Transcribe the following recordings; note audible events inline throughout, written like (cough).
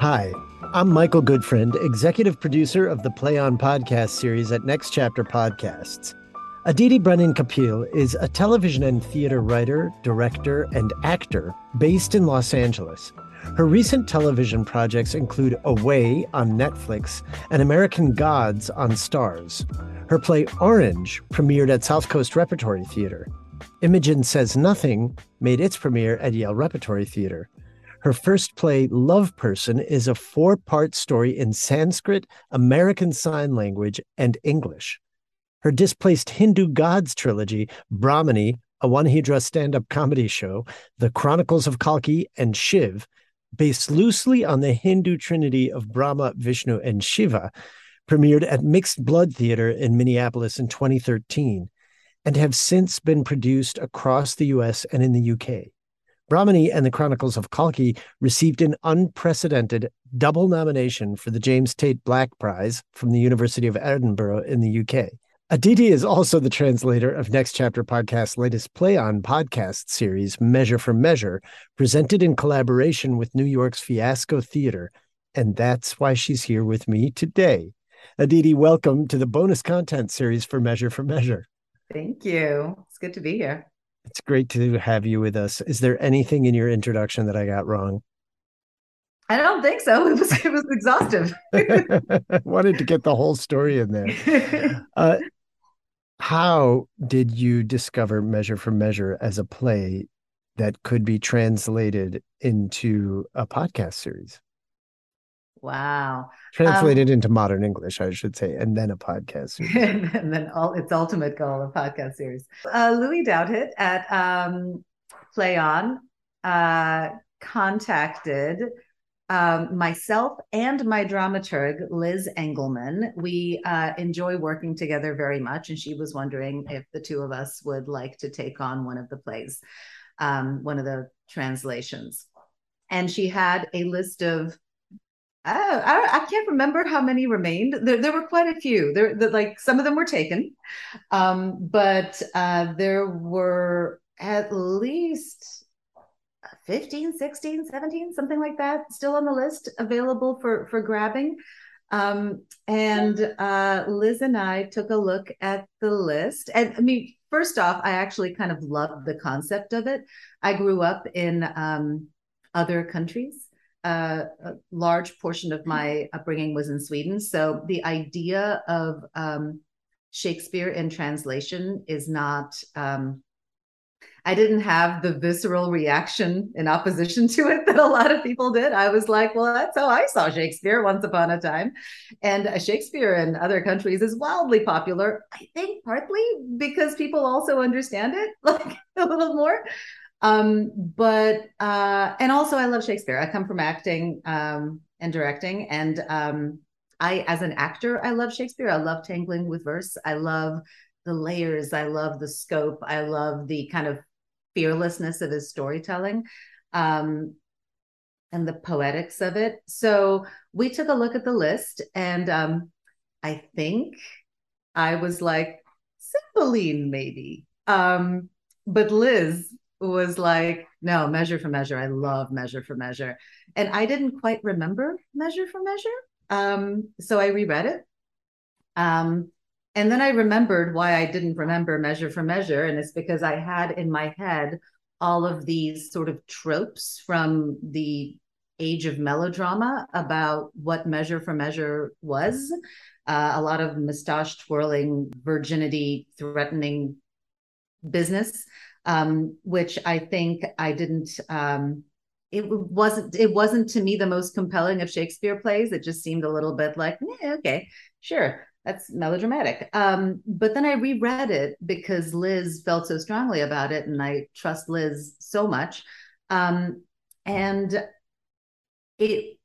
Hi, I'm Michael Goodfriend, executive producer of the Play On podcast series at Next Chapter Podcasts. Aditi Brennan Kapil is a television and theater writer, director, and actor based in Los Angeles. Her recent television projects include Away on Netflix and American Gods on Starz. Her play Orange premiered at South Coast Repertory Theater. Imogen Says Nothing made its premiere at Yale Repertory Theater. Her first play, Love Person, is a four part story in Sanskrit, American Sign Language, and English. Her displaced Hindu gods trilogy, Brahmani, a one hijra stand up comedy show, The Chronicles of Kalki, and Shiv, based loosely on the Hindu trinity of Brahma, Vishnu, and Shiva, premiered at Mixed Blood Theater in Minneapolis in 2013 and have since been produced across the US and in the UK. Brahmani and the Chronicles of Kalki received an unprecedented double nomination for the James Tait Black Prize from the University of Edinburgh in the UK. Aditi is also the translator of Next Chapter Podcast's latest play on podcast series, Measure for Measure, presented in collaboration with New York's Fiasco Theater. And that's why she's here with me today. Aditi, welcome to the bonus content series for Measure for Measure. Thank you. It's good to be here. It's great to have you with us. Is there anything in your introduction that I got wrong? I don't think so. (laughs) It was it was exhaustive. I (laughs) wanted to get the whole story in there. (laughs) Uh, how did you discover Measure for Measure as a play that could be translated into a podcast series? Wow. Translated um, into modern English, I should say, and then a podcast (laughs) series. and then all, its ultimate goal, a podcast series. Uh, Louis Douthit at um, Play On uh, contacted um, myself and my dramaturg, Liz Engelman. We uh, enjoy working together very much, and she was wondering if the two of us would like to take on one of the plays, um, one of the translations. And she had a list of I, I, I, can't remember how many remained. There, there were quite a few. There, the, like some of them were taken, um, but uh, there were at least 15, 16, 17, something like that, still on the list, available for for grabbing. Um, and uh, Liz and I took a look at the list, and I mean, first off, I actually kind of loved the concept of it. I grew up in um, other countries a large portion of my upbringing was in Sweden. So the idea of um, Shakespeare in translation is not. Um, I didn't have the visceral reaction in opposition to it (laughs) that a lot of people did. I was like, well, that's how I saw Shakespeare once upon a time. And uh, Shakespeare in other countries is wildly popular, I think partly because people also understand it (laughs) like a little more. Um, but uh, and also I love Shakespeare. I come from acting um, and directing, and um, I, as an actor, I love Shakespeare. I love tangling with verse. I love the layers. I love the scope. I love the kind of fearlessness of his storytelling. Um, and the poetics of it. So we took a look at the list, and um, I think I was like, Cymbeline, maybe. Um, but Liz was like, no, measure for measure. I love measure for measure. And I didn't quite remember measure for measure. Um, so I reread it. Um, and then I remembered why I didn't remember Measure for Measure. And it's because I had in my head all of these sort of tropes from the age of melodrama about what Measure for Measure was. Uh, a lot of mustache twirling, virginity threatening business, um, which I think I didn't. Um, it wasn't. It wasn't to me the most compelling of Shakespeare plays. It just seemed a little bit like, okay, sure that's melodramatic. Um, but then I reread it because Liz felt so strongly about it, and I trust Liz so much. Um, and it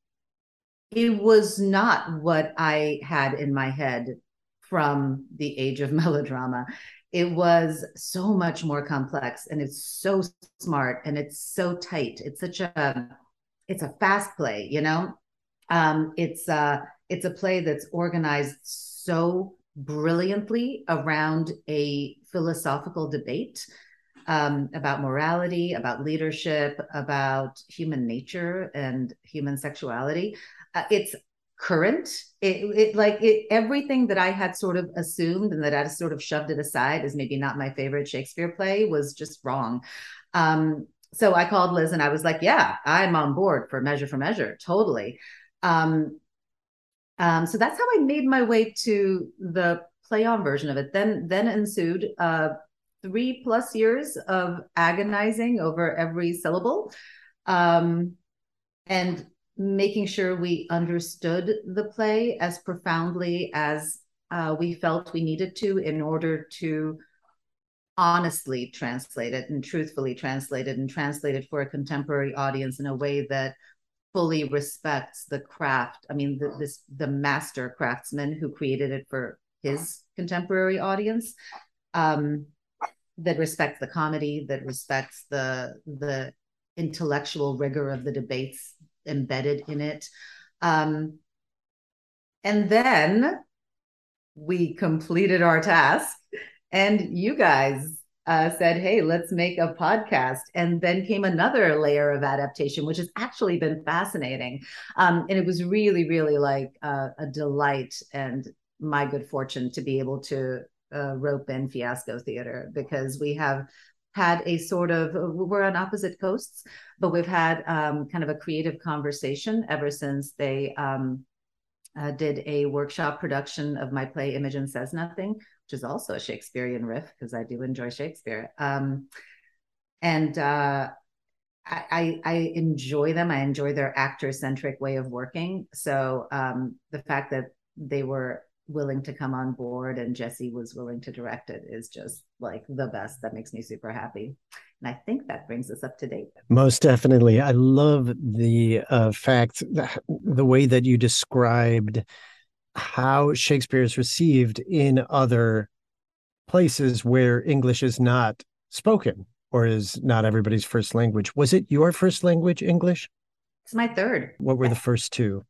it was not what I had in my head from the age of (laughs) melodrama. It was so much more complex, and it's so smart, and it's so tight. It's such a it's a fast play, you know. Um, it's uh it's a play that's organized so brilliantly around a philosophical debate um, about morality, about leadership, about human nature and human sexuality. Uh, it's current. It, it like it, everything that I had sort of assumed and that I sort of shoved it aside as maybe not my favorite Shakespeare play was just wrong. Um, so I called Liz and I was like, "Yeah, I'm on board for Measure for Measure, totally." Um, um, so that's how I made my way to the play on version of it. Then then ensued uh, three plus years of agonizing over every syllable, um, and making sure we understood the play as profoundly as uh, we felt we needed to in order to honestly translate it and truthfully translate it and translate it for a contemporary audience in a way that fully respects the craft. I mean, the, this the master craftsman who created it for his contemporary audience. Um, that respects the comedy, that respects the the intellectual rigor of the debates embedded in it. Um, and then we completed our task, and you guys uh, said, Hey, let's make a podcast. And then came another layer of adaptation, which has actually been fascinating. Um, and it was really, really like uh, a delight and my good fortune to be able to uh, rope in Fiasco Theater because we have had a sort of we're on opposite coasts but we've had um, kind of a creative conversation ever since they um, uh, did a workshop production of my play imogen says nothing which is also a Shakespearean riff because I do enjoy Shakespeare. Um, and uh, I, I enjoy them. I enjoy their actor centric way of working. So um, the fact that they were willing to come on board and Jesse was willing to direct it is just like the best. That makes me super happy. And I think that brings us up to date. Most definitely. I love the uh, fact, the way that you described how Shakespeare is received in other places where English is not spoken or is not everybody's first language. Was it your first language, English? It's my third. What were the first two?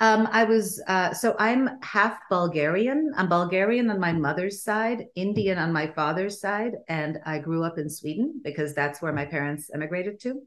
Um, I was uh, so I'm half Bulgarian. I'm Bulgarian on my mother's side, Indian on my father's side, and I grew up in Sweden because that's where my parents immigrated to.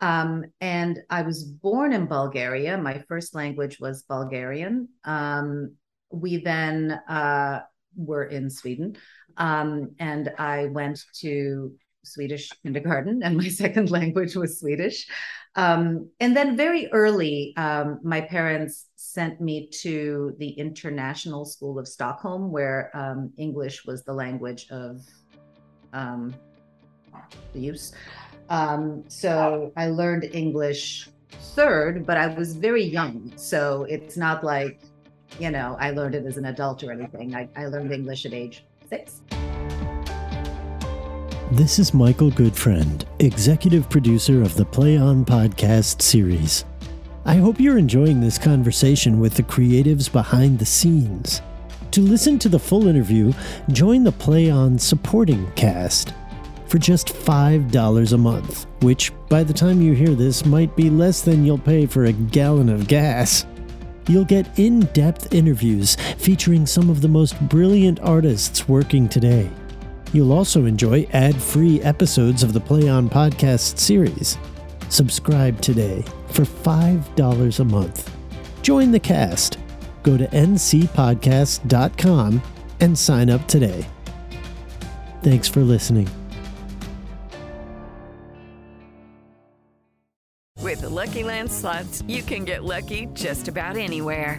Um, and I was born in Bulgaria. My first language was Bulgarian. Um, we then uh, were in Sweden. Um, and I went to Swedish kindergarten, and my (laughs) second language was Swedish. Um, and then very early, um, my parents sent me to the International School of Stockholm, where um, English was the language of um, use. Um, so I learned English third, but I was very young. So it's not like, you know, I learned it as an adult or anything. I, I learned English at age six. This is Michael Goodfriend, executive producer of the Play On podcast series. I hope you're enjoying this conversation with the creatives behind the scenes. To listen to the full interview, join the Play On supporting cast for just $5 a month, which by the time you hear this might be less than you'll pay for a gallon of gas. You'll get in depth interviews featuring some of the most brilliant artists working today. You'll also enjoy ad free episodes of the Play On podcast series. Subscribe today for $5 a month. Join the cast. Go to ncpodcast.com and sign up today. Thanks for listening. With the Lucky Land slots, you can get lucky just about anywhere.